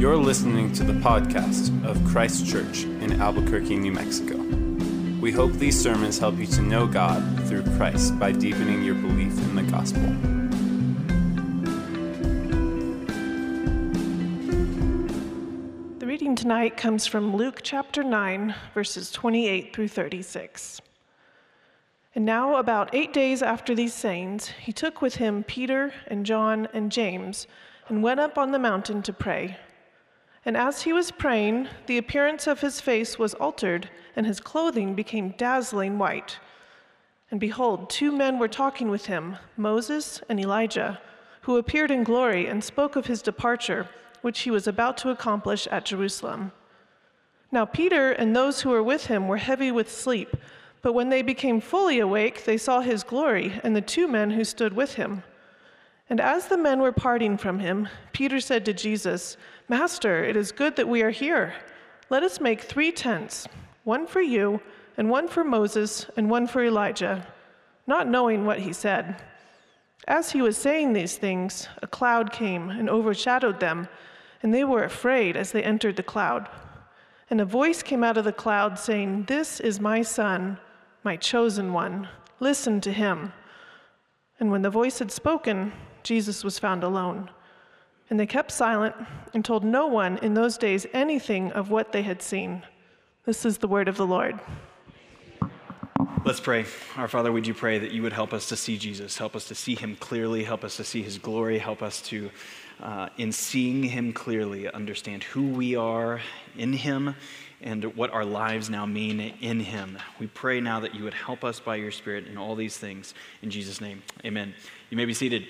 You're listening to the podcast of Christ Church in Albuquerque, New Mexico. We hope these sermons help you to know God through Christ by deepening your belief in the gospel. The reading tonight comes from Luke chapter 9, verses 28 through 36. And now, about eight days after these sayings, he took with him Peter and John and James and went up on the mountain to pray. And as he was praying, the appearance of his face was altered, and his clothing became dazzling white. And behold, two men were talking with him, Moses and Elijah, who appeared in glory and spoke of his departure, which he was about to accomplish at Jerusalem. Now Peter and those who were with him were heavy with sleep, but when they became fully awake, they saw his glory and the two men who stood with him. And as the men were parting from him, Peter said to Jesus, Master, it is good that we are here. Let us make three tents one for you, and one for Moses, and one for Elijah, not knowing what he said. As he was saying these things, a cloud came and overshadowed them, and they were afraid as they entered the cloud. And a voice came out of the cloud saying, This is my son, my chosen one. Listen to him. And when the voice had spoken, Jesus was found alone. And they kept silent and told no one in those days anything of what they had seen. This is the word of the Lord. Let's pray. Our Father, would you pray that you would help us to see Jesus, help us to see him clearly, help us to see his glory, help us to, uh, in seeing him clearly, understand who we are in him and what our lives now mean in him. We pray now that you would help us by your Spirit in all these things. In Jesus' name, amen. You may be seated.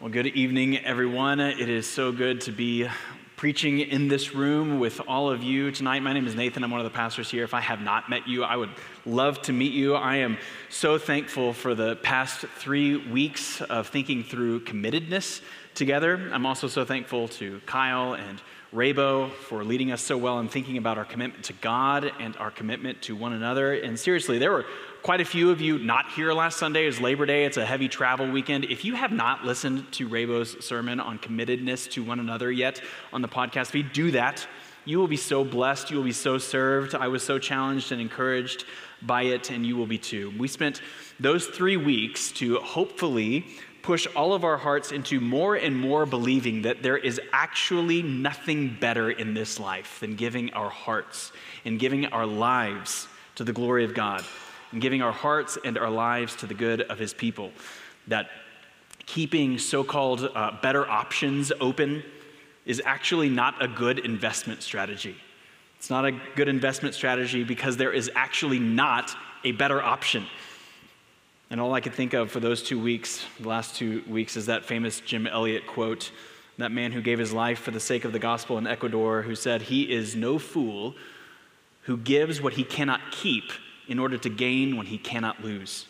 Well, good evening, everyone. It is so good to be preaching in this room with all of you tonight. My name is Nathan. I'm one of the pastors here. If I have not met you, I would love to meet you. I am so thankful for the past three weeks of thinking through committedness together. I'm also so thankful to Kyle and Rabo for leading us so well in thinking about our commitment to God and our commitment to one another. And seriously, there were quite a few of you not here last Sunday is Labor Day. It's a heavy travel weekend. If you have not listened to Rabo's sermon on committedness to one another yet on the podcast feed, do that. You will be so blessed. You will be so served. I was so challenged and encouraged by it, and you will be too. We spent those three weeks to hopefully push all of our hearts into more and more believing that there is actually nothing better in this life than giving our hearts and giving our lives to the glory of God and giving our hearts and our lives to the good of His people. That keeping so called uh, better options open is actually not a good investment strategy. It's not a good investment strategy because there is actually not a better option. And all I could think of for those two weeks, the last two weeks, is that famous Jim Elliot quote that man who gave his life for the sake of the gospel in Ecuador, who said, He is no fool who gives what he cannot keep in order to gain when he cannot lose.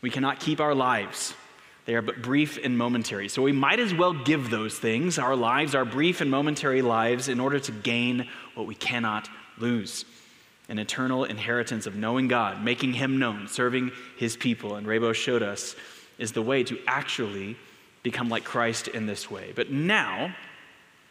We cannot keep our lives. They are but brief and momentary. So we might as well give those things, our lives, our brief and momentary lives, in order to gain what we cannot lose an eternal inheritance of knowing God, making Him known, serving His people. And Rabo showed us is the way to actually become like Christ in this way. But now,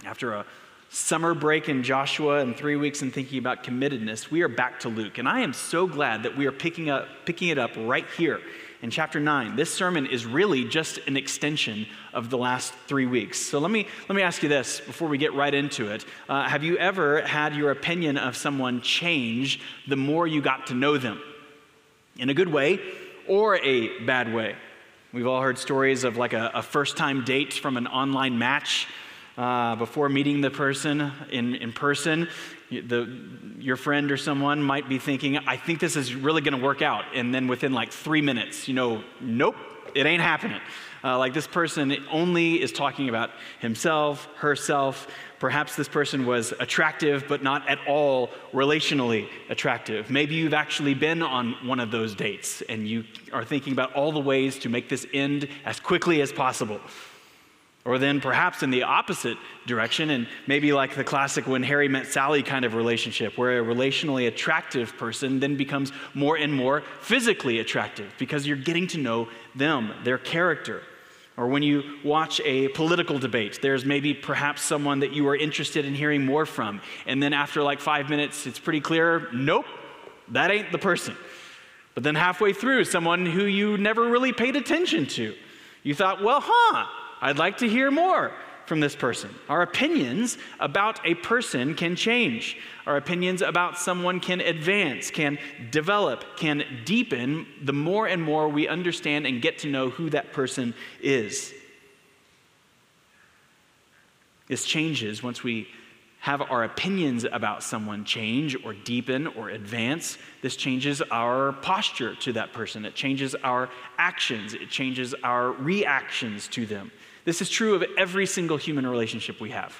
after a summer break in Joshua and three weeks in thinking about committedness, we are back to Luke. And I am so glad that we are picking, up, picking it up right here in chapter 9. This sermon is really just an extension of the last three weeks. So let me, let me ask you this before we get right into it. Uh, have you ever had your opinion of someone change the more you got to know them? In a good way or a bad way? We've all heard stories of like a, a first time date from an online match. Uh, before meeting the person in, in person, the, your friend or someone might be thinking, I think this is really going to work out. And then within like three minutes, you know, nope, it ain't happening. Uh, like this person only is talking about himself, herself. Perhaps this person was attractive, but not at all relationally attractive. Maybe you've actually been on one of those dates and you are thinking about all the ways to make this end as quickly as possible. Or then perhaps in the opposite direction, and maybe like the classic when Harry met Sally kind of relationship, where a relationally attractive person then becomes more and more physically attractive because you're getting to know them, their character. Or when you watch a political debate, there's maybe perhaps someone that you are interested in hearing more from. And then after like five minutes, it's pretty clear nope, that ain't the person. But then halfway through, someone who you never really paid attention to, you thought, well, huh, I'd like to hear more from this person. Our opinions about a person can change. Our opinions about someone can advance, can develop, can deepen the more and more we understand and get to know who that person is. This changes once we have our opinions about someone change or deepen or advance. This changes our posture to that person. It changes our actions. It changes our reactions to them. This is true of every single human relationship we have.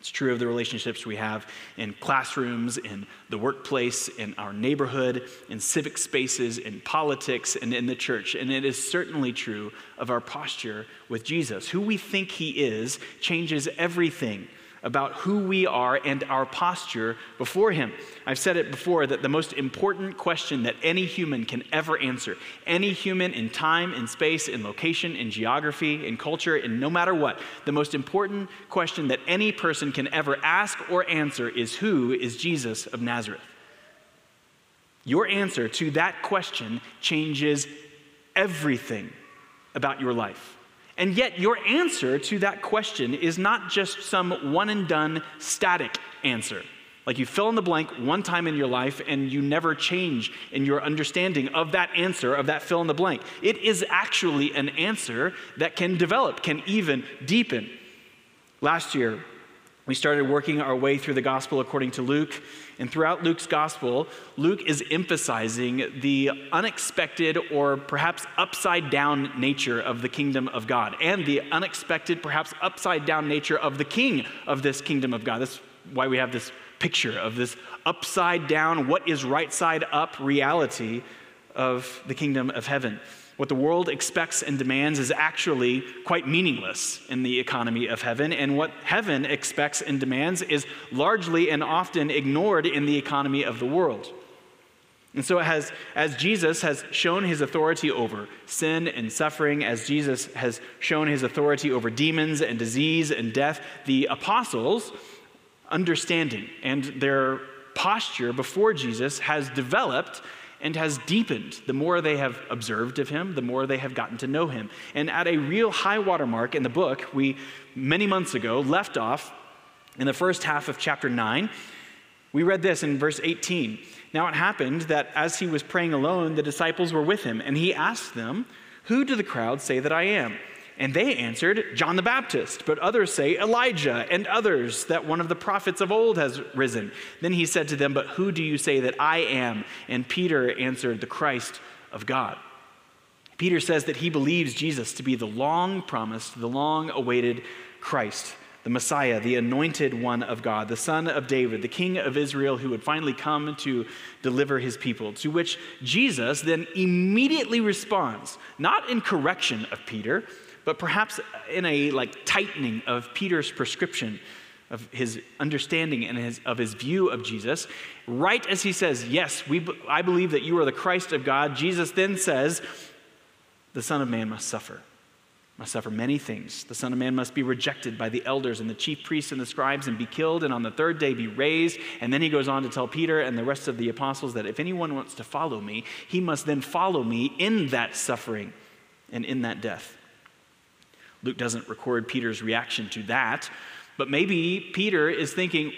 It's true of the relationships we have in classrooms, in the workplace, in our neighborhood, in civic spaces, in politics, and in the church. And it is certainly true of our posture with Jesus. Who we think he is changes everything about who we are and our posture before Him. I've said it before that the most important question that any human can ever answer, any human in time, in space, in location, in geography, in culture, in no matter what, the most important question that any person can ever ask or answer is Who is Jesus of Nazareth? Your answer to that question changes everything about your life. And yet, your answer to that question is not just some one and done static answer. Like you fill in the blank one time in your life and you never change in your understanding of that answer, of that fill in the blank. It is actually an answer that can develop, can even deepen. Last year, we started working our way through the gospel according to Luke. And throughout Luke's gospel, Luke is emphasizing the unexpected or perhaps upside down nature of the kingdom of God and the unexpected, perhaps upside down nature of the king of this kingdom of God. That's why we have this picture of this upside down, what is right side up reality of the kingdom of heaven. What the world expects and demands is actually quite meaningless in the economy of heaven, and what heaven expects and demands is largely and often ignored in the economy of the world. And so, as, as Jesus has shown his authority over sin and suffering, as Jesus has shown his authority over demons and disease and death, the apostles' understanding and their posture before Jesus has developed and has deepened the more they have observed of him, the more they have gotten to know him. And at a real high water mark in the book, we many months ago left off in the first half of chapter 9. We read this in verse 18. Now it happened that as he was praying alone, the disciples were with him, and he asked them, Who do the crowd say that I am? And they answered, John the Baptist. But others say, Elijah, and others that one of the prophets of old has risen. Then he said to them, But who do you say that I am? And Peter answered, The Christ of God. Peter says that he believes Jesus to be the long promised, the long awaited Christ, the Messiah, the anointed one of God, the son of David, the king of Israel who would finally come to deliver his people. To which Jesus then immediately responds, not in correction of Peter, but perhaps in a like tightening of Peter's prescription of his understanding and his, of his view of Jesus. Right as he says, Yes, we, I believe that you are the Christ of God, Jesus then says, The Son of Man must suffer, must suffer many things. The Son of Man must be rejected by the elders and the chief priests and the scribes and be killed, and on the third day be raised. And then he goes on to tell Peter and the rest of the apostles that if anyone wants to follow me, he must then follow me in that suffering and in that death. Luke doesn't record Peter's reaction to that, but maybe Peter is thinking,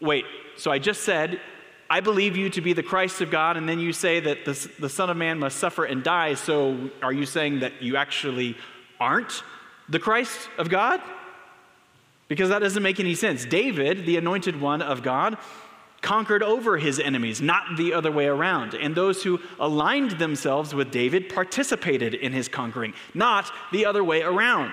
wait, so I just said, I believe you to be the Christ of God, and then you say that the, the Son of Man must suffer and die, so are you saying that you actually aren't the Christ of God? Because that doesn't make any sense. David, the anointed one of God, conquered over his enemies, not the other way around. And those who aligned themselves with David participated in his conquering, not the other way around.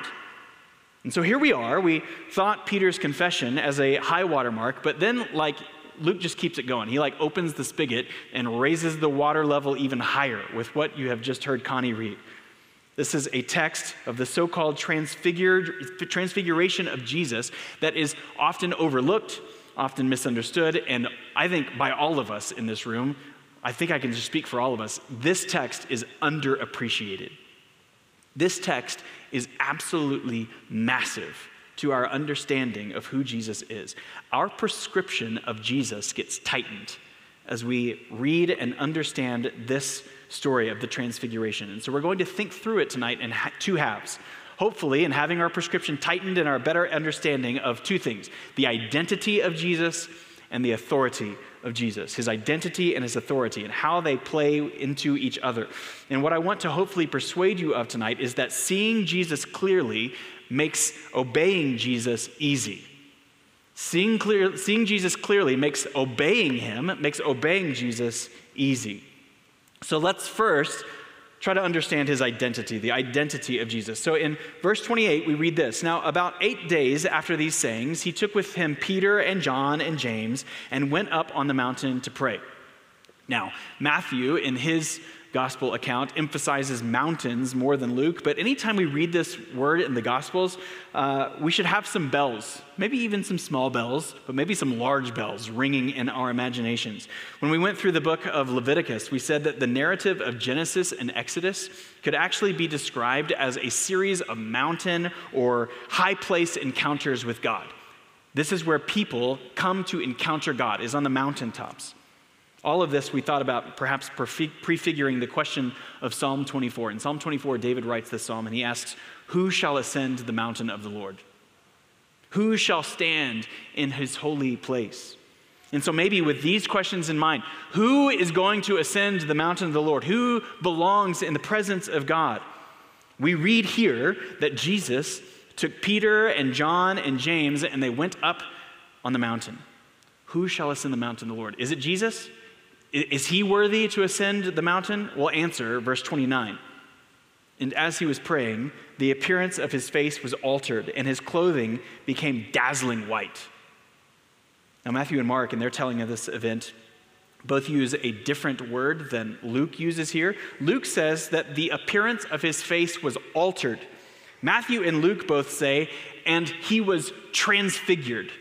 And so here we are. We thought Peter's confession as a high water mark, but then, like, Luke just keeps it going. He like opens the spigot and raises the water level even higher with what you have just heard Connie read. This is a text of the so called transfiguration of Jesus that is often overlooked often misunderstood, and I think by all of us in this room, I think I can just speak for all of us, this text is underappreciated. This text is absolutely massive to our understanding of who Jesus is. Our prescription of Jesus gets tightened as we read and understand this story of the Transfiguration. And so we're going to think through it tonight in two halves. Hopefully, in having our prescription tightened and our better understanding of two things the identity of Jesus and the authority of Jesus, his identity and his authority, and how they play into each other. And what I want to hopefully persuade you of tonight is that seeing Jesus clearly makes obeying Jesus easy. Seeing, clear, seeing Jesus clearly makes obeying him, makes obeying Jesus easy. So let's first try to understand his identity, the identity of Jesus. So in verse 28, we read this Now, about eight days after these sayings, he took with him Peter and John and James and went up on the mountain to pray. Now, Matthew, in his gospel account emphasizes mountains more than Luke, but anytime we read this word in the gospels, uh, we should have some bells, maybe even some small bells, but maybe some large bells ringing in our imaginations. When we went through the book of Leviticus, we said that the narrative of Genesis and Exodus could actually be described as a series of mountain or high place encounters with God. This is where people come to encounter God, is on the mountaintops. All of this we thought about perhaps prefiguring the question of Psalm 24. In Psalm 24, David writes this psalm and he asks, Who shall ascend the mountain of the Lord? Who shall stand in his holy place? And so, maybe with these questions in mind, who is going to ascend the mountain of the Lord? Who belongs in the presence of God? We read here that Jesus took Peter and John and James and they went up on the mountain. Who shall ascend the mountain of the Lord? Is it Jesus? Is he worthy to ascend the mountain? We'll answer, verse 29. And as he was praying, the appearance of his face was altered, and his clothing became dazzling white. Now, Matthew and Mark, in their telling of this event, both use a different word than Luke uses here. Luke says that the appearance of his face was altered. Matthew and Luke both say, and he was transfigured.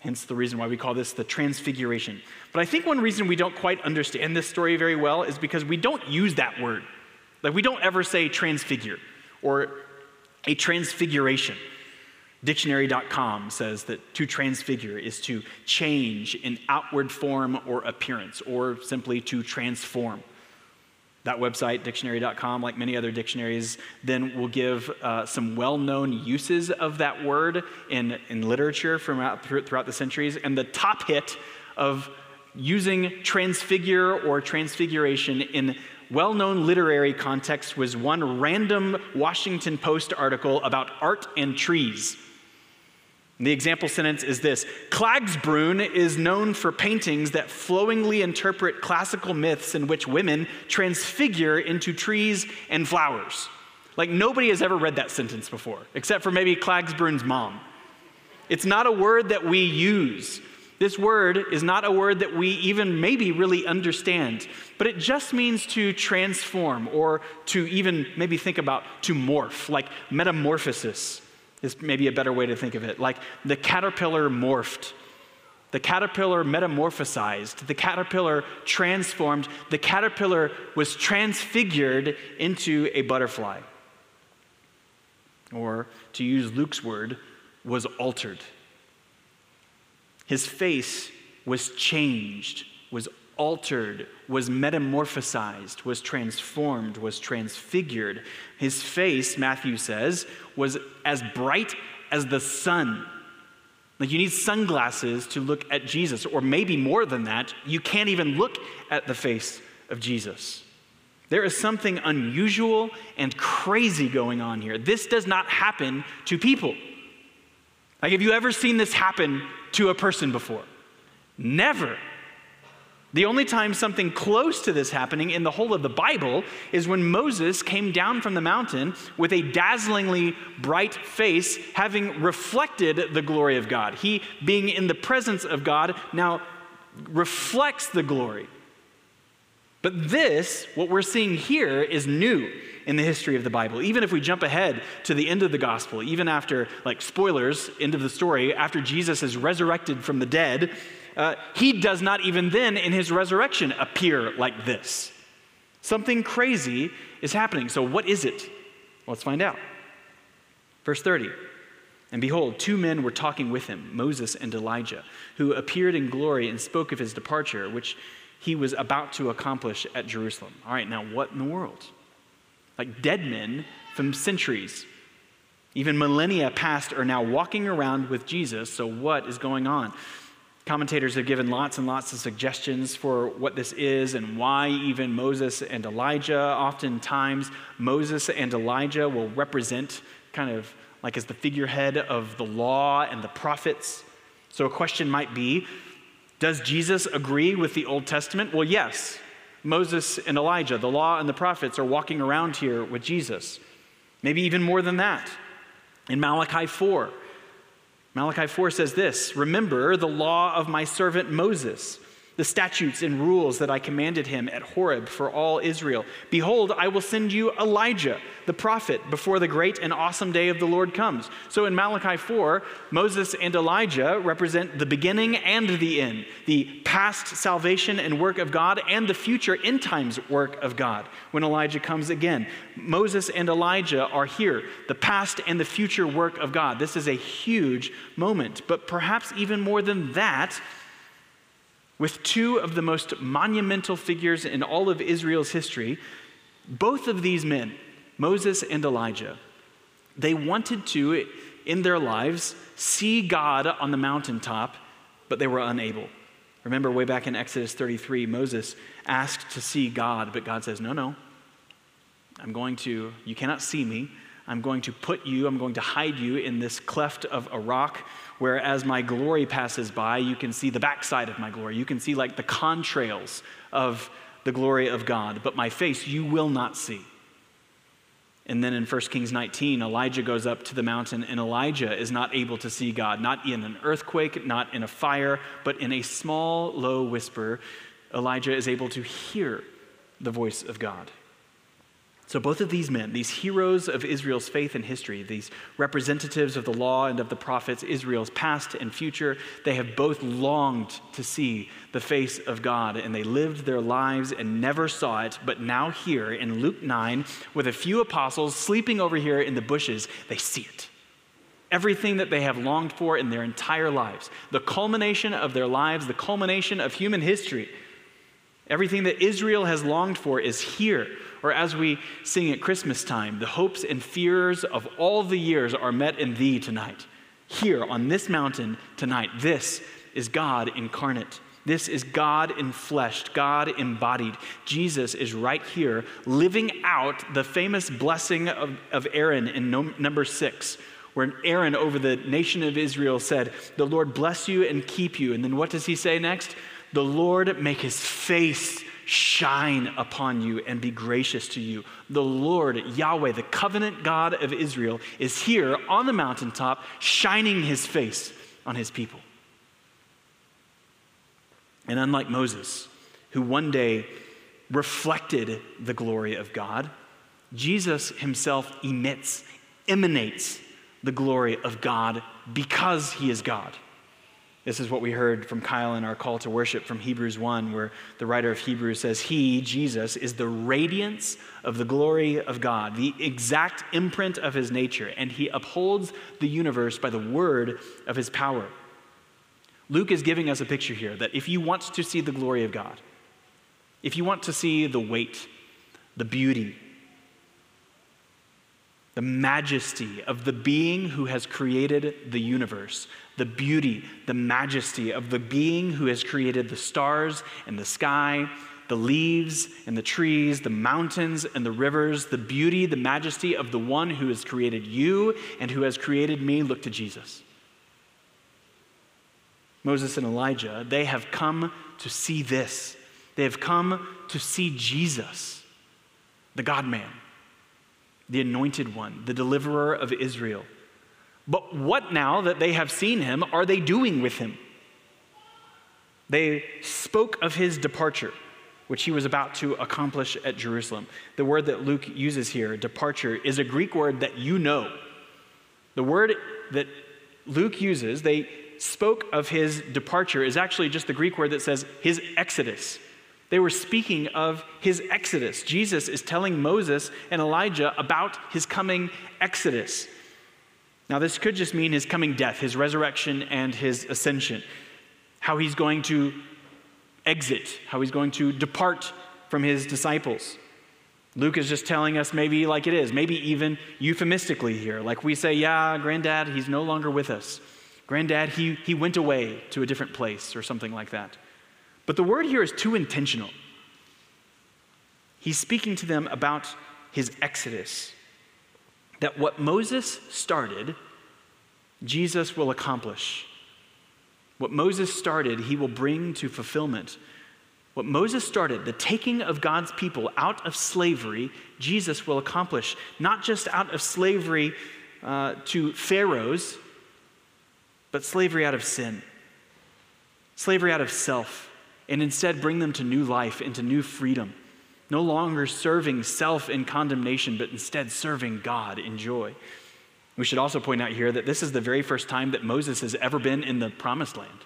Hence the reason why we call this the transfiguration. But I think one reason we don't quite understand this story very well is because we don't use that word. Like we don't ever say transfigure or a transfiguration. Dictionary.com says that to transfigure is to change in outward form or appearance, or simply to transform. That website, dictionary.com, like many other dictionaries, then will give uh, some well known uses of that word in, in literature from out, throughout the centuries. And the top hit of using transfigure or transfiguration in well known literary context was one random Washington Post article about art and trees. The example sentence is this Klagsbrun is known for paintings that flowingly interpret classical myths in which women transfigure into trees and flowers. Like nobody has ever read that sentence before, except for maybe Klagsbrun's mom. It's not a word that we use. This word is not a word that we even maybe really understand, but it just means to transform or to even maybe think about to morph, like metamorphosis is maybe a better way to think of it. Like the caterpillar morphed, the caterpillar metamorphosized, the caterpillar transformed, the caterpillar was transfigured into a butterfly. Or to use Luke's word, was altered. His face was changed, was altered, was metamorphosized, was transformed, was transfigured. His face, Matthew says, was as bright as the sun. Like you need sunglasses to look at Jesus, or maybe more than that, you can't even look at the face of Jesus. There is something unusual and crazy going on here. This does not happen to people. Like, have you ever seen this happen to a person before? Never. The only time something close to this happening in the whole of the Bible is when Moses came down from the mountain with a dazzlingly bright face, having reflected the glory of God. He, being in the presence of God, now reflects the glory. But this, what we're seeing here, is new in the history of the Bible. Even if we jump ahead to the end of the gospel, even after, like, spoilers, end of the story, after Jesus is resurrected from the dead, uh, he does not even then in his resurrection appear like this. Something crazy is happening. So, what is it? let's find out. Verse 30. And behold, two men were talking with him, Moses and Elijah, who appeared in glory and spoke of his departure, which he was about to accomplish at Jerusalem. All right, now what in the world? Like dead men from centuries, even millennia past, are now walking around with Jesus. So, what is going on? Commentators have given lots and lots of suggestions for what this is and why even Moses and Elijah. Oftentimes, Moses and Elijah will represent kind of like as the figurehead of the law and the prophets. So, a question might be Does Jesus agree with the Old Testament? Well, yes. Moses and Elijah, the law and the prophets, are walking around here with Jesus. Maybe even more than that. In Malachi 4, Malachi 4 says this Remember the law of my servant Moses the statutes and rules that I commanded him at Horeb for all Israel. Behold, I will send you Elijah, the prophet, before the great and awesome day of the Lord comes. So in Malachi 4, Moses and Elijah represent the beginning and the end, the past salvation and work of God, and the future end times work of God when Elijah comes again. Moses and Elijah are here, the past and the future work of God. This is a huge moment. But perhaps even more than that, with two of the most monumental figures in all of Israel's history, both of these men, Moses and Elijah, they wanted to, in their lives, see God on the mountaintop, but they were unable. Remember, way back in Exodus 33, Moses asked to see God, but God says, No, no. I'm going to, you cannot see me. I'm going to put you, I'm going to hide you in this cleft of a rock where as my glory passes by, you can see the backside of my glory. You can see like the contrails of the glory of God, but my face you will not see. And then in 1 Kings 19, Elijah goes up to the mountain, and Elijah is not able to see God, not in an earthquake, not in a fire, but in a small, low whisper. Elijah is able to hear the voice of God. So, both of these men, these heroes of Israel's faith and history, these representatives of the law and of the prophets, Israel's past and future, they have both longed to see the face of God, and they lived their lives and never saw it. But now, here in Luke 9, with a few apostles sleeping over here in the bushes, they see it. Everything that they have longed for in their entire lives, the culmination of their lives, the culmination of human history, everything that Israel has longed for is here or as we sing at Christmas time, the hopes and fears of all the years are met in thee tonight. Here on this mountain tonight, this is God incarnate. This is God in flesh, God embodied. Jesus is right here living out the famous blessing of, of Aaron in no, number six, where Aaron over the nation of Israel said, The Lord bless you and keep you. And then what does he say next? The Lord make his face shine upon you and be gracious to you. The Lord, Yahweh, the covenant God of Israel, is here on the mountaintop, shining his face on his people. And unlike Moses, who one day reflected the glory of God, Jesus himself emits, emanates the glory of God because he is God. This is what we heard from Kyle in our call to worship from Hebrews 1, where the writer of Hebrews says, He, Jesus, is the radiance of the glory of God, the exact imprint of his nature, and he upholds the universe by the word of his power. Luke is giving us a picture here that if you want to see the glory of God, if you want to see the weight, the beauty, the majesty of the being who has created the universe, the beauty, the majesty of the being who has created the stars and the sky, the leaves and the trees, the mountains and the rivers, the beauty, the majesty of the one who has created you and who has created me. Look to Jesus. Moses and Elijah, they have come to see this. They have come to see Jesus, the God man the anointed one, the deliverer of Israel. But what now that they have seen him are they doing with him? They spoke of his departure, which he was about to accomplish at Jerusalem. The word that Luke uses here, departure, is a Greek word that you know. The word that Luke uses, they spoke of his departure, is actually just the Greek word that says his exodus. They were speaking of his exodus. Jesus is telling Moses and Elijah about his coming exodus. Now, this could just mean his coming death, his resurrection, and his ascension. How he's going to exit, how he's going to depart from his disciples. Luke is just telling us maybe like it is, maybe even euphemistically here. Like we say, yeah, granddad, he's no longer with us. Granddad, he, he went away to a different place or something like that. But the word here is too intentional. He's speaking to them about his exodus. That what Moses started, Jesus will accomplish. What Moses started, he will bring to fulfillment. What Moses started, the taking of God's people out of slavery, Jesus will accomplish. Not just out of slavery uh, to Pharaohs, but slavery out of sin, slavery out of self and instead bring them to new life, into new freedom. No longer serving self in condemnation, but instead serving God in joy. We should also point out here that this is the very first time that Moses has ever been in the promised land.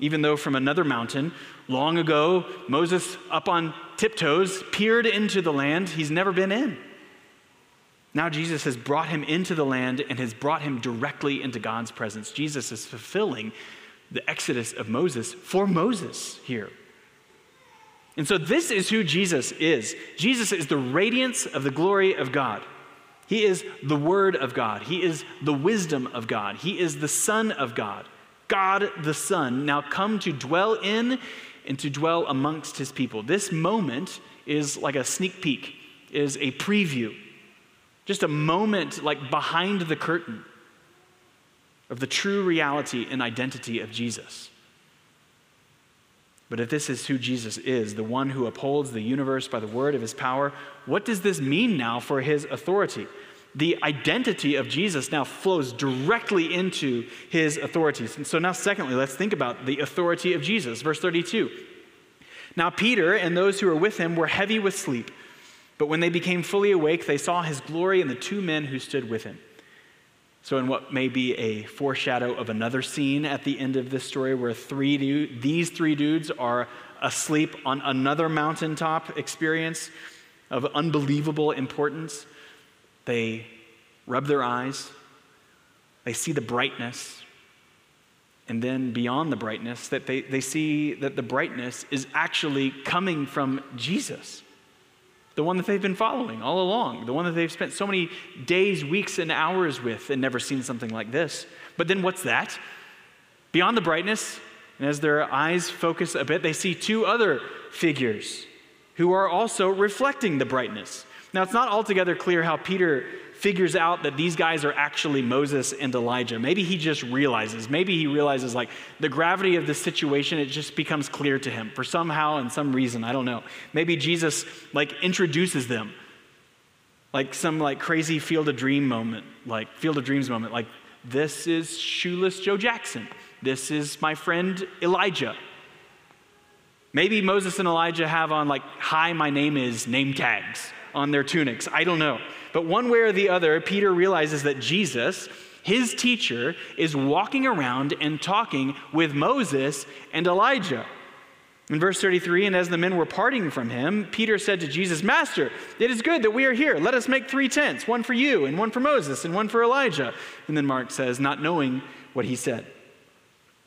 Even though from another mountain, long ago, Moses, up on tiptoes, peered into the land he's never been in. Now Jesus has brought him into the land and has brought him directly into God's presence. Jesus is fulfilling the exodus of Moses for Moses here. And so, this is who Jesus is. Jesus is the radiance of the glory of God. He is the Word of God. He is the wisdom of God. He is the Son of God. God the Son, now come to dwell in and to dwell amongst His people. This moment is like a sneak peek, is a preview, just a moment like behind the curtain of the true reality and identity of Jesus. But if this is who Jesus is, the one who upholds the universe by the word of his power, what does this mean now for his authority? The identity of Jesus now flows directly into his authorities. And so now, secondly, let's think about the authority of Jesus. Verse 32. Now, Peter and those who were with him were heavy with sleep, but when they became fully awake, they saw his glory and the two men who stood with him. So, in what may be a foreshadow of another scene at the end of this story, where three du- these three dudes are asleep on another mountaintop experience of unbelievable importance, they rub their eyes, they see the brightness, and then beyond the brightness, that they, they see that the brightness is actually coming from Jesus the one that they've been following all along, the one that they've spent so many days, weeks, and hours with and never seen something like this. But then what's that? Beyond the brightness, and as their eyes focus a bit, they see two other figures who are also reflecting the brightness. Now, it's not altogether clear how Peter figures out that these guys are actually Moses and Elijah. Maybe he just realizes. Maybe he realizes like the gravity of the situation, it just becomes clear to him for somehow and some reason. I don't know. Maybe Jesus like introduces them. Like some like crazy field of dream moment, like field of dreams moment, like this is shoeless Joe Jackson. This is my friend Elijah. Maybe Moses and Elijah have on like, hi, my name is name tags on their tunics. I don't know. But one way or the other, Peter realizes that Jesus, his teacher, is walking around and talking with Moses and Elijah. In verse 33, and as the men were parting from him, Peter said to Jesus, Master, it is good that we are here. Let us make three tents one for you, and one for Moses, and one for Elijah. And then Mark says, not knowing what he said.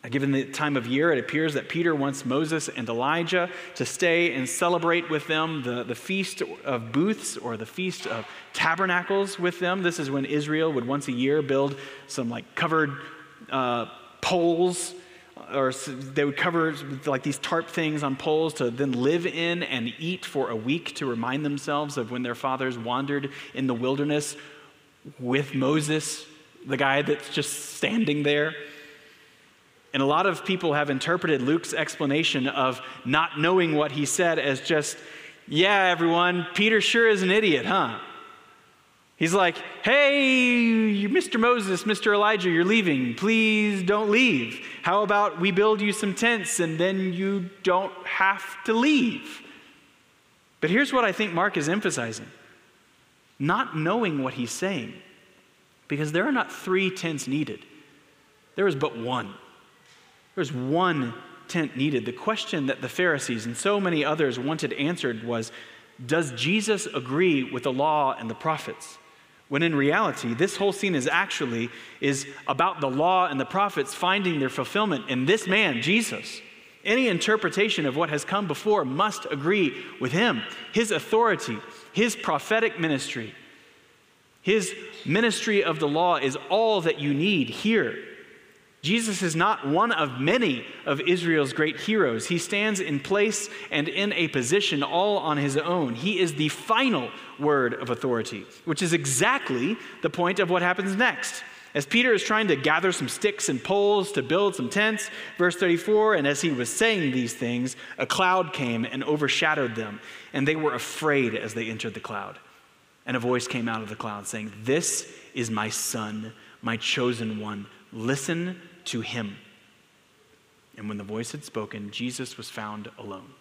Given the time of year, it appears that Peter wants Moses and Elijah to stay and celebrate with them the, the Feast of Booths or the Feast of Tabernacles with them. This is when Israel would once a year build some like covered uh, poles or they would cover like these tarp things on poles to then live in and eat for a week to remind themselves of when their fathers wandered in the wilderness with Moses, the guy that's just standing there. And a lot of people have interpreted Luke's explanation of not knowing what he said as just, yeah, everyone, Peter sure is an idiot, huh? He's like, hey, Mr. Moses, Mr. Elijah, you're leaving. Please don't leave. How about we build you some tents and then you don't have to leave? But here's what I think Mark is emphasizing not knowing what he's saying, because there are not three tents needed, there is but one. There's one tent needed. The question that the Pharisees and so many others wanted answered was Does Jesus agree with the law and the prophets? When in reality, this whole scene is actually is about the law and the prophets finding their fulfillment in this man, Jesus. Any interpretation of what has come before must agree with him. His authority, his prophetic ministry, his ministry of the law is all that you need here. Jesus is not one of many of Israel's great heroes. He stands in place and in a position all on his own. He is the final word of authority, which is exactly the point of what happens next. As Peter is trying to gather some sticks and poles to build some tents, verse 34, and as he was saying these things, a cloud came and overshadowed them, and they were afraid as they entered the cloud. And a voice came out of the cloud saying, This is my son, my chosen one. Listen to him. And when the voice had spoken, Jesus was found alone.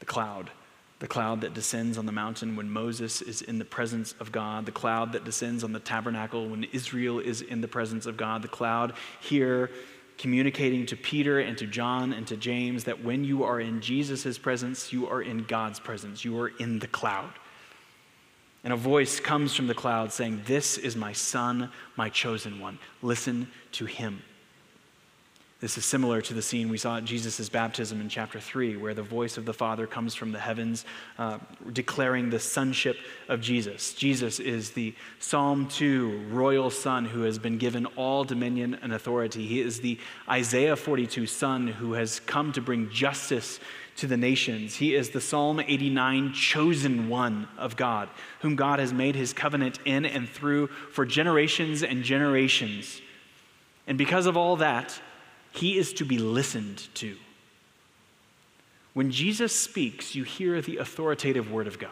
The cloud, the cloud that descends on the mountain when Moses is in the presence of God, the cloud that descends on the tabernacle when Israel is in the presence of God, the cloud here communicating to Peter and to John and to James that when you are in Jesus' presence, you are in God's presence. You are in the cloud. And a voice comes from the cloud saying, This is my son, my chosen one. Listen to him. This is similar to the scene we saw at Jesus' baptism in chapter 3, where the voice of the Father comes from the heavens, uh, declaring the sonship of Jesus. Jesus is the Psalm 2 royal son who has been given all dominion and authority. He is the Isaiah 42 son who has come to bring justice to the nations. He is the Psalm 89 chosen one of God, whom God has made his covenant in and through for generations and generations. And because of all that, he is to be listened to. When Jesus speaks, you hear the authoritative word of God.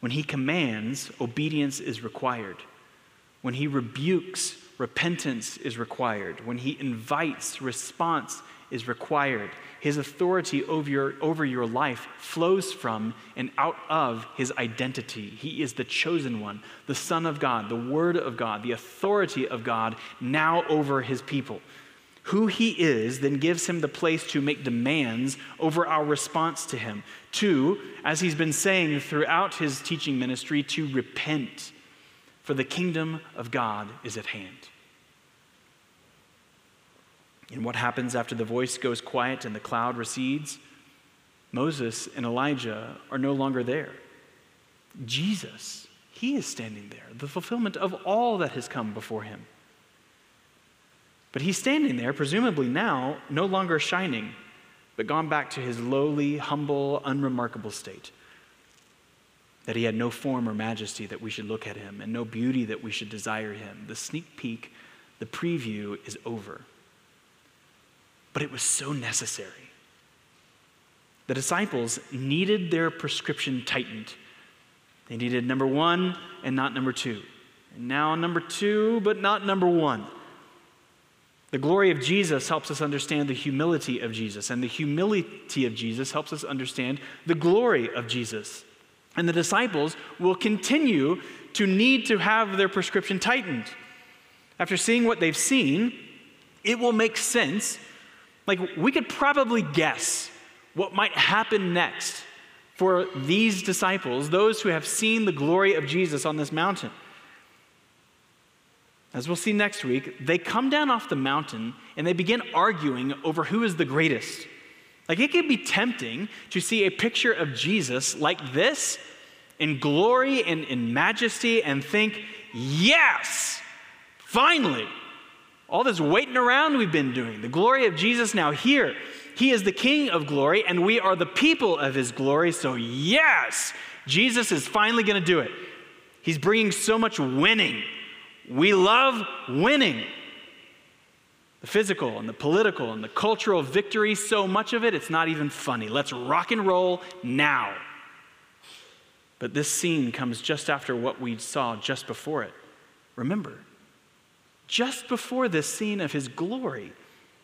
When he commands, obedience is required. When he rebukes, repentance is required. When he invites, response is required. His authority over your, over your life flows from and out of his identity. He is the chosen one, the Son of God, the Word of God, the authority of God now over his people. Who he is then gives him the place to make demands over our response to him. To, as he's been saying throughout his teaching ministry, to repent, for the kingdom of God is at hand. And what happens after the voice goes quiet and the cloud recedes? Moses and Elijah are no longer there. Jesus, he is standing there, the fulfillment of all that has come before him. But he's standing there, presumably now, no longer shining, but gone back to his lowly, humble, unremarkable state. That he had no form or majesty that we should look at him, and no beauty that we should desire him. The sneak peek, the preview is over but it was so necessary. The disciples needed their prescription tightened. They needed number one and not number two. And now number two, but not number one. The glory of Jesus helps us understand the humility of Jesus, and the humility of Jesus helps us understand the glory of Jesus. And the disciples will continue to need to have their prescription tightened. After seeing what they've seen, it will make sense like, we could probably guess what might happen next for these disciples, those who have seen the glory of Jesus on this mountain. As we'll see next week, they come down off the mountain and they begin arguing over who is the greatest. Like, it can be tempting to see a picture of Jesus like this in glory and in majesty and think, yes, finally, all this waiting around we've been doing. The glory of Jesus now here. He is the King of glory, and we are the people of his glory. So, yes, Jesus is finally going to do it. He's bringing so much winning. We love winning. The physical and the political and the cultural victory, so much of it, it's not even funny. Let's rock and roll now. But this scene comes just after what we saw just before it. Remember, just before this scene of his glory,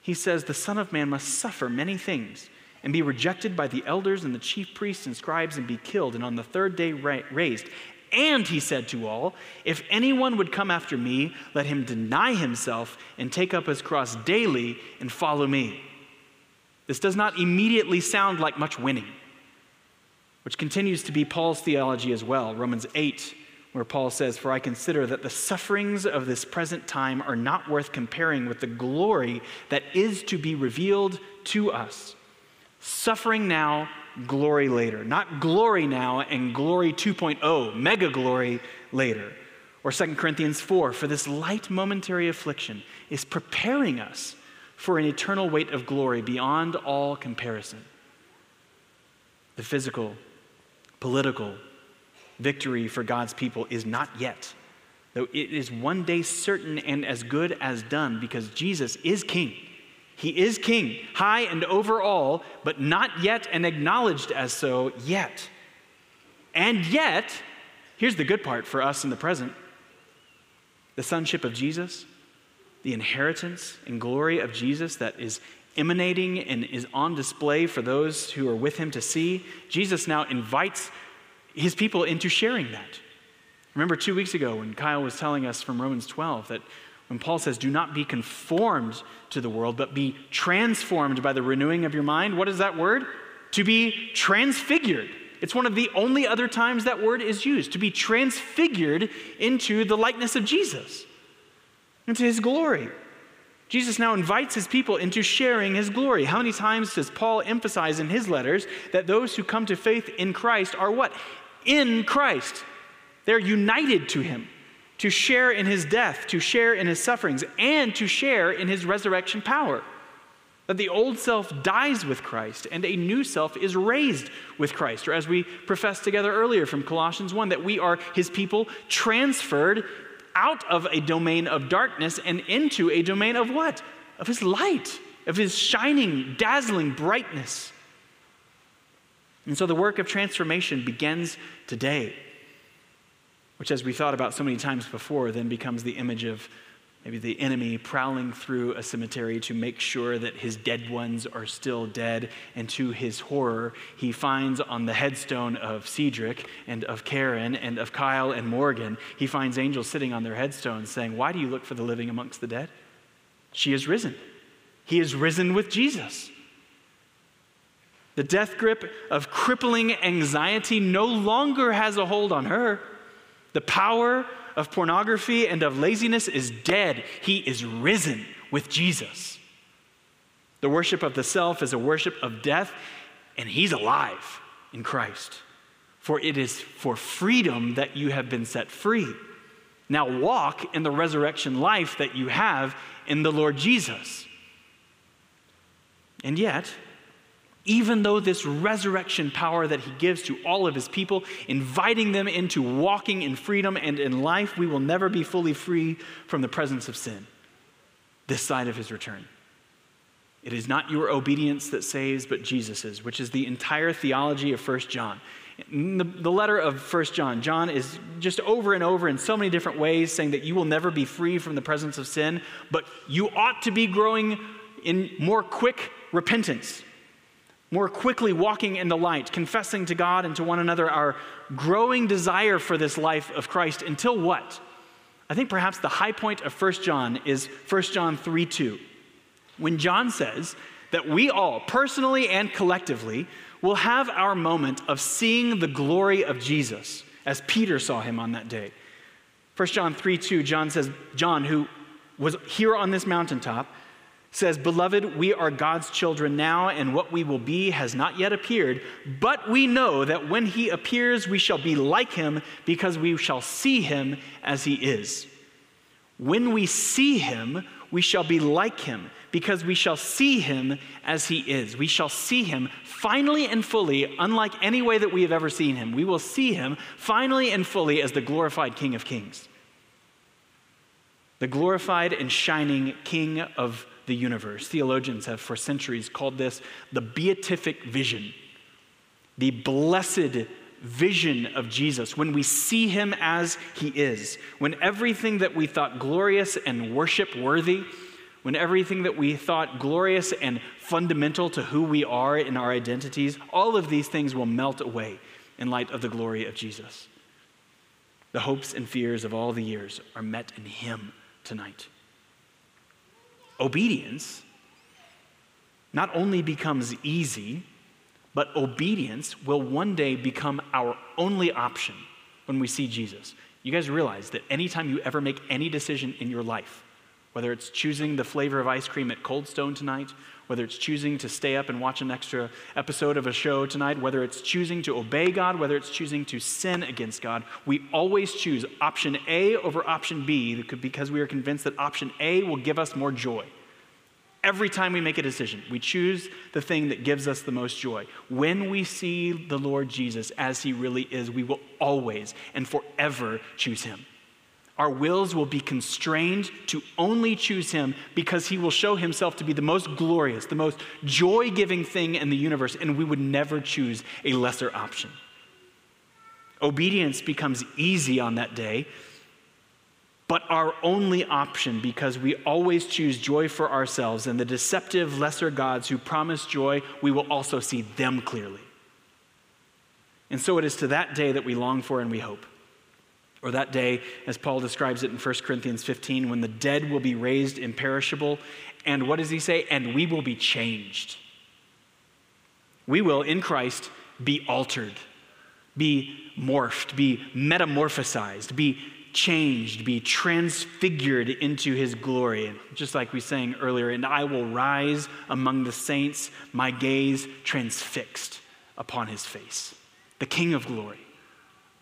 he says, The Son of Man must suffer many things and be rejected by the elders and the chief priests and scribes and be killed, and on the third day ra- raised. And he said to all, If anyone would come after me, let him deny himself and take up his cross daily and follow me. This does not immediately sound like much winning, which continues to be Paul's theology as well. Romans 8, where Paul says, For I consider that the sufferings of this present time are not worth comparing with the glory that is to be revealed to us. Suffering now glory later. Not glory now and glory 2.0, mega glory later. Or 2 Corinthians 4, for this light momentary affliction is preparing us for an eternal weight of glory beyond all comparison. The physical, political victory for God's people is not yet, though it is one day certain and as good as done because Jesus is King. He is king, high and over all, but not yet and acknowledged as so yet. And yet, here's the good part for us in the present the sonship of Jesus, the inheritance and glory of Jesus that is emanating and is on display for those who are with him to see. Jesus now invites his people into sharing that. Remember two weeks ago when Kyle was telling us from Romans 12 that when Paul says, Do not be conformed to the world, but be transformed by the renewing of your mind, what is that word? To be transfigured. It's one of the only other times that word is used, to be transfigured into the likeness of Jesus, into his glory. Jesus now invites his people into sharing his glory. How many times does Paul emphasize in his letters that those who come to faith in Christ are what? In Christ. They're united to him to share in his death, to share in his sufferings, and to share in his resurrection power. That the old self dies with Christ and a new self is raised with Christ. Or as we professed together earlier from Colossians 1, that we are his people transferred out of a domain of darkness and into a domain of what? Of his light, of his shining, dazzling brightness. And so the work of transformation begins today which, as we thought about so many times before, then becomes the image of maybe the enemy prowling through a cemetery to make sure that his dead ones are still dead. And to his horror, he finds on the headstone of Cedric and of Karen and of Kyle and Morgan, he finds angels sitting on their headstones saying, Why do you look for the living amongst the dead? She is risen. He is risen with Jesus. The death grip of crippling anxiety no longer has a hold on her. The power of pornography and of laziness is dead. He is risen with Jesus. The worship of the self is a worship of death, and he's alive in Christ. For it is for freedom that you have been set free. Now walk in the resurrection life that you have in the Lord Jesus. And yet, even though this resurrection power that he gives to all of his people, inviting them into walking in freedom and in life, we will never be fully free from the presence of sin this side of his return. It is not your obedience that saves, but Jesus's, which is the entire theology of First John. The, the, letter of First John, John is just over and over in so many different ways saying that you will never be free from the presence of sin, but you ought to be growing in more quick repentance more quickly walking in the light, confessing to God and to one another our growing desire for this life of Christ until what? I think perhaps the high point of 1 John is 1 John 3 2. When John says that we all, personally and collectively, will have our moment of seeing the glory of Jesus as Peter saw him on that day. 1 John 3 2, John says, John, who was here on this mountaintop, says, Beloved, we are God's children now, and what we will be has not yet appeared. But we know that when he appears, we shall be like him, because we shall see him as he is. When we see him, we shall be like him, because we shall see him as he is. We shall see him finally and fully, unlike any way that we have ever seen him. We will see him finally and fully as the glorified King of Kings, the glorified and shining King of the universe. Theologians have for centuries called this the beatific vision, the blessed vision of Jesus, when we see him as he is, when everything that we thought glorious and worship worthy, when everything that we thought glorious and fundamental to who we are in our identities, all of these things will melt away in light of the glory of Jesus. The hopes and fears of all the years are met in Him tonight. Obedience not only becomes easy, but obedience will one day become our only option when we see Jesus. You guys realize that anytime you ever make any decision in your life, whether it's choosing the flavor of ice cream at Cold Stone tonight, whether it's choosing to stay up and watch an extra episode of a show tonight, whether it's choosing to obey God, whether it's choosing to sin against God, we always choose option A over option B because we are convinced that option A will give us more joy. Every time we make a decision, we choose the thing that gives us the most joy. When we see the Lord Jesus as he really is, we will always and forever choose him. Our wills will be constrained to only choose him because he will show himself to be the most glorious, the most joy giving thing in the universe, and we would never choose a lesser option. Obedience becomes easy on that day but our only option because we always choose joy for ourselves and the deceptive lesser gods who promise joy, we will also see them clearly. And so it is to that day that we long for and we hope. Or that day, as Paul describes it in 1 Corinthians 15, when the dead will be raised imperishable. And what does he say? And we will be changed. We will, in Christ, be altered, be morphed, be metamorphosized, be changed, be transfigured into his glory. Just like we sang earlier, and I will rise among the saints, my gaze transfixed upon his face. The King of glory,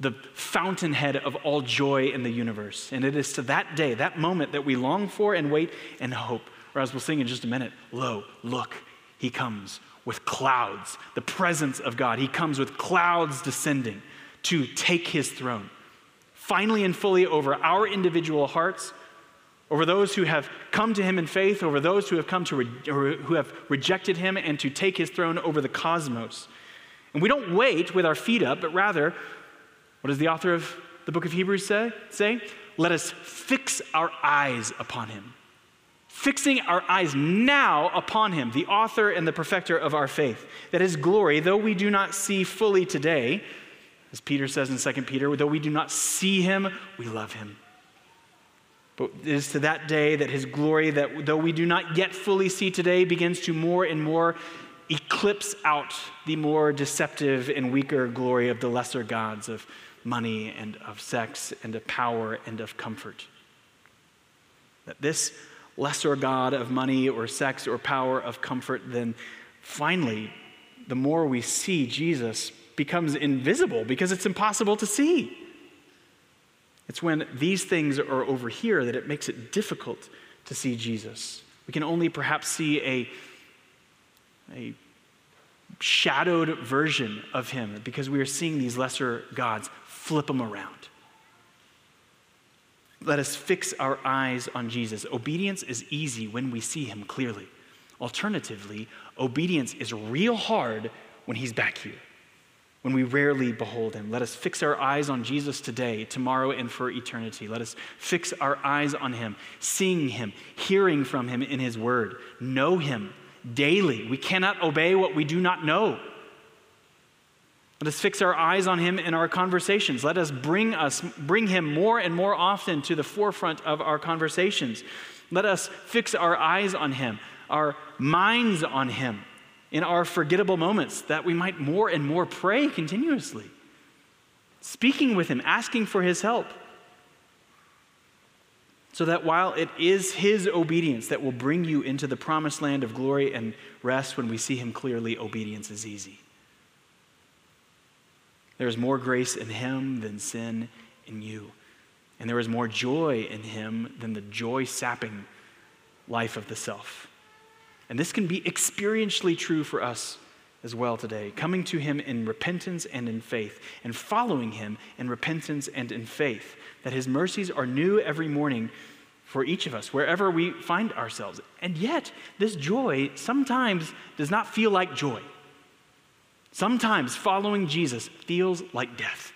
the fountainhead of all joy in the universe. And it is to that day, that moment that we long for and wait and hope. Or as we'll sing in just a minute, lo, look, he comes with clouds, the presence of God. He comes with clouds descending to take his throne finally and fully over our individual hearts, over those who have come to him in faith, over those who have come to re- who have rejected him and to take his throne over the cosmos. And we don't wait with our feet up, but rather, what does the author of the book of Hebrews say? Say, let us fix our eyes upon him. Fixing our eyes now upon him, the author and the perfecter of our faith, that his glory, though we do not see fully today, as Peter says in 2 Peter, though we do not see him, we love him. But it is to that day that his glory, that though we do not yet fully see today, begins to more and more eclipse out the more deceptive and weaker glory of the lesser gods of money and of sex and of power and of comfort. That this lesser God of money or sex or power of comfort, then finally, the more we see Jesus becomes invisible because it's impossible to see. It's when these things are over here that it makes it difficult to see Jesus. We can only perhaps see a, a shadowed version of him because we are seeing these lesser gods flip them around. Let us fix our eyes on Jesus. Obedience is easy when we see him clearly. Alternatively, obedience is real hard when he's back here when we rarely behold him. Let us fix our eyes on Jesus today, tomorrow, and for eternity. Let us fix our eyes on him, seeing him, hearing from him in his word, know him daily. We cannot obey what we do not know. Let us fix our eyes on him in our conversations. Let us bring us bring him more and more often to the forefront of our conversations. Let us fix our eyes on him, our minds on him in our forgettable moments that we might more and more pray continuously, speaking with Him, asking for His help. So that while it is His obedience that will bring you into the promised land of glory and rest when we see Him clearly, obedience is easy. There is more grace in Him than sin in you. And there is more joy in Him than the joy sapping life of the self. And this can be experientially true for us as well today, coming to Him in repentance and in faith, and following Him in repentance and in faith, that His mercies are new every morning for each of us, wherever we find ourselves. And yet, this joy sometimes does not feel like joy. Sometimes following Jesus feels like death.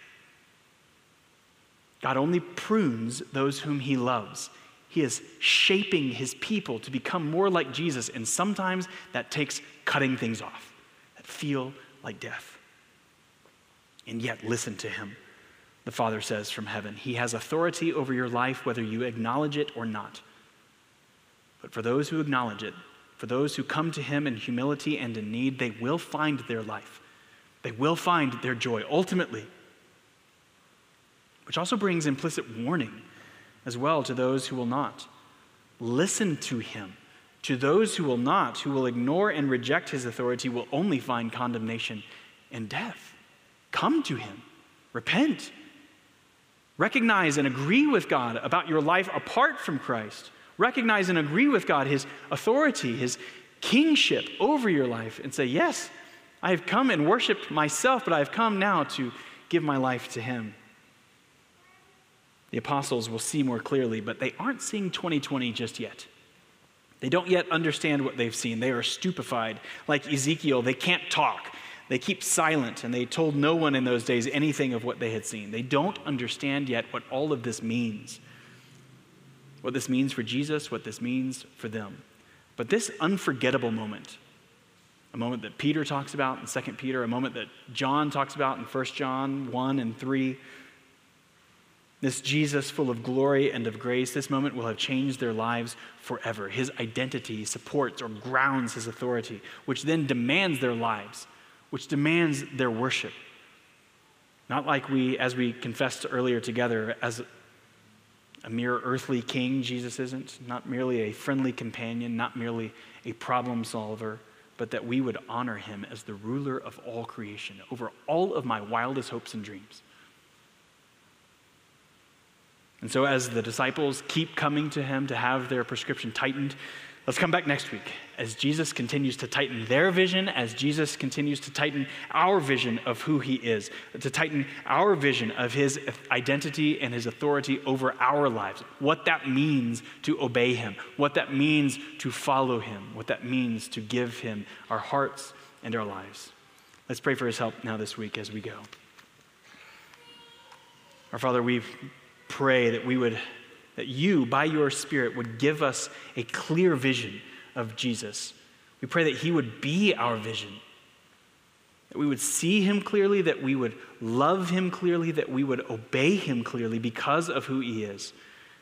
God only prunes those whom He loves. He is shaping his people to become more like Jesus, and sometimes that takes cutting things off that feel like death. And yet, listen to him. the Father says from heaven. He has authority over your life, whether you acknowledge it or not. But for those who acknowledge it, for those who come to Him in humility and in need, they will find their life. They will find their joy ultimately. Which also brings implicit warning as well to those who will not. Listen to Him. To those who will not, who will ignore and reject His authority, will only find condemnation and death. Come to Him. Repent. Recognize and agree with God about your life apart from Christ. Recognize and agree with God, His authority, His kingship over your life, and say, Yes, I have come and worshiped myself, but I have come now to give my life to Him. The apostles will see more clearly, but they aren't seeing 2020 just yet. They don't yet understand what they've seen. They are stupefied. Like Ezekiel, they can't talk. They keep silent, and they told no one in those days anything of what they had seen. They don't understand yet what all of this means what this means for Jesus, what this means for them. But this unforgettable moment, a moment that Peter talks about in 2 Peter, a moment that John talks about in 1 John 1 and 3, this Jesus full of glory and of grace, this moment will have changed their lives forever. His identity supports or grounds his authority, which then demands their lives which demands their worship. Not like we, as we confessed earlier together, as a mere earthly king, Jesus isn't, not merely a friendly companion, not merely a problem solver, but that we would honor him as the ruler of all creation, over all of my wildest hopes and dreams. And so, as the disciples keep coming to him to have their prescription tightened, Let's come back next week as Jesus continues to tighten their vision, as Jesus continues to tighten our vision of who he is, to tighten our vision of his identity and his authority over our lives, what that means to obey him, what that means to follow him, what that means to give him our hearts and our lives. Let's pray for his help now this week as we go. Our Father, we pray that we would that you, by your Spirit, would give us a clear vision of Jesus. We pray that He would be our vision, that we would see Him clearly, that we would love Him clearly, that we would obey Him clearly because of who He is.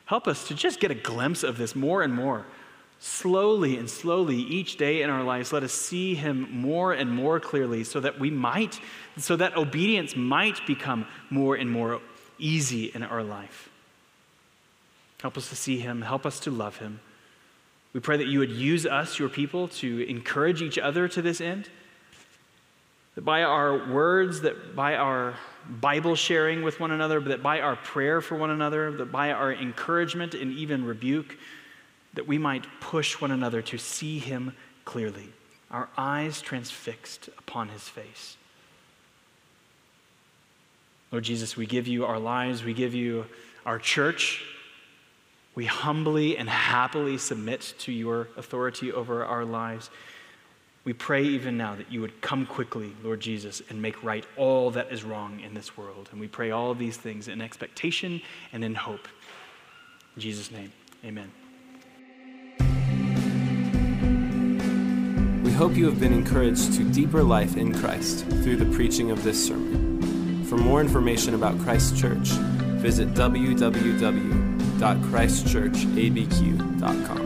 Help us to just get a glimpse of this more and more. Slowly and slowly, each day in our lives, let us see Him more and more clearly so that we might, so that obedience might become more and more easy in our life. Help us to see him. Help us to love him. We pray that you would use us, your people, to encourage each other to this end. That by our words, that by our Bible sharing with one another, that by our prayer for one another, that by our encouragement and even rebuke, that we might push one another to see him clearly, our eyes transfixed upon his face. Lord Jesus, we give you our lives, we give you our church, we humbly and happily submit to your authority over our lives. We pray even now that you would come quickly, Lord Jesus, and make right all that is wrong in this world. And we pray all of these things in expectation and in hope. In Jesus' name, amen. We hope you have been encouraged to deeper life in Christ through the preaching of this sermon. For more information about Christ Church, visit www www.christchurchabq.com.